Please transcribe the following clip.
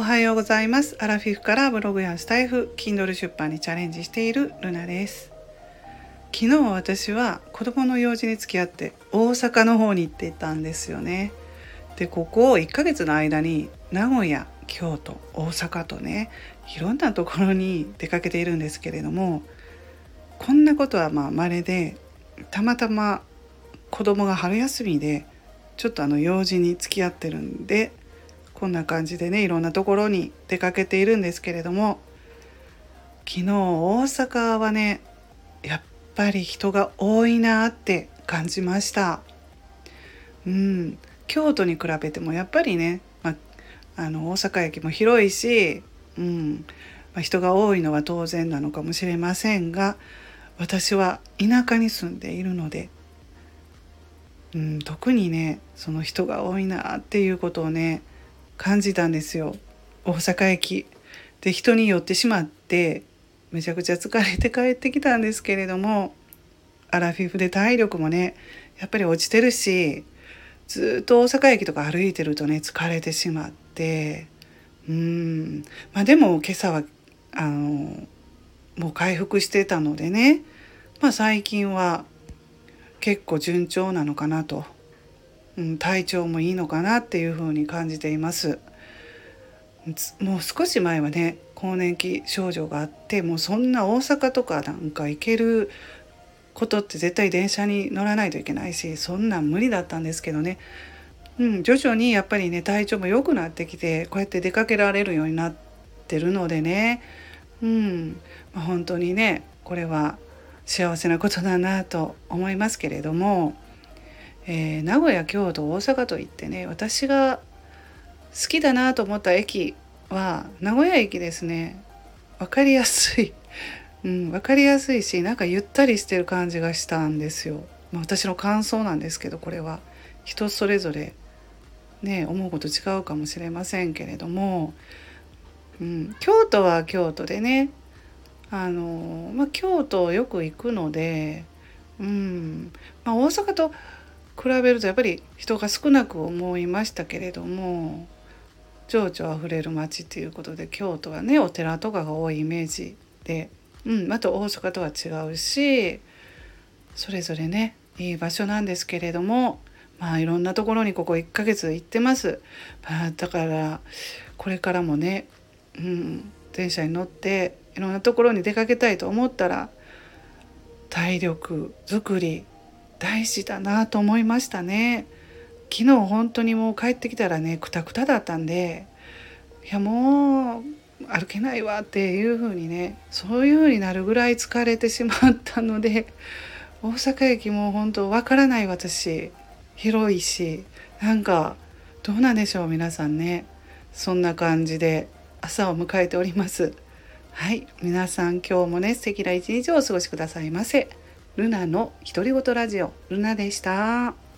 おはようございます。アラフィフからブログやスタイフ Kindle 出版にチャレンジしているルナです。昨日私は子供の用事に付き合って大阪の方に行っていたんですよね。でここ1ヶ月の間に名古屋京都大阪とねいろんなところに出かけているんですけれどもこんなことはまあ稀でたまたま子供が春休みでちょっとあの用事に付き合ってるんでこんな感じでねいろんなところに出かけているんですけれども昨日大阪はねやっぱり人が多いなって感じました。うん。京都に比べてもやっぱりね、まあ、の大阪駅も広いし、うん。ま、人が多いのは当然なのかもしれませんが私は田舎に住んでいるので、うん、特にねその人が多いなっていうことをね感じたんですよ。大阪駅。で人に寄ってしまってめちゃくちゃ疲れて帰ってきたんですけれどもアラフィフで体力もねやっぱり落ちてるしずっと大阪駅とか歩いてるとね疲れてしまってうん。まあでも今朝はあのもう回復してたのでねまあ最近は結構順調なのかなとうん、体調もいいのかなっていうふうに感じています。もう少し前はね更年期症状があってもうそんな大阪とかなんか行けることって絶対電車に乗らないといけないしそんなん無理だったんですけどね、うん、徐々にやっぱりね体調も良くなってきてこうやって出かけられるようになってるのでね、うんまあ、本当にねこれは幸せなことだなと思いますけれども。えー、名古屋京都大阪といってね私が好きだなと思った駅は名古屋駅ですね。分かりやすい、うん、分かりやすいしなんかゆったりしてる感じがしたんですよ、まあ、私の感想なんですけどこれは。人それぞれね思うこと違うかもしれませんけれども、うん、京都は京都でねあの、まあ、京都よく行くので、うんまあ、大阪と比べるとやっぱり人が少なく思いましたけれども情緒あふれる街っていうことで京都はねお寺とかが多いイメージで、うん、また大阪とは違うしそれぞれねいい場所なんですけれどもまあいろんなところにここ1ヶ月行ってます。まあ、だからこれからもね、うん、電車に乗っていろんなところに出かけたいと思ったら体力づくり大事だなと思いましたね。昨日本当にもう帰ってきたらねくたくただったんでいやもう歩けないわっていう風にねそういう風になるぐらい疲れてしまったので大阪駅も本当わからない私広いしなんかどうなんでしょう皆さんね。そんな感じで朝を迎えております。はい皆さん今日もね素敵な一日をお過ごしくださいませ。ルナの独り言ラジオルナでした。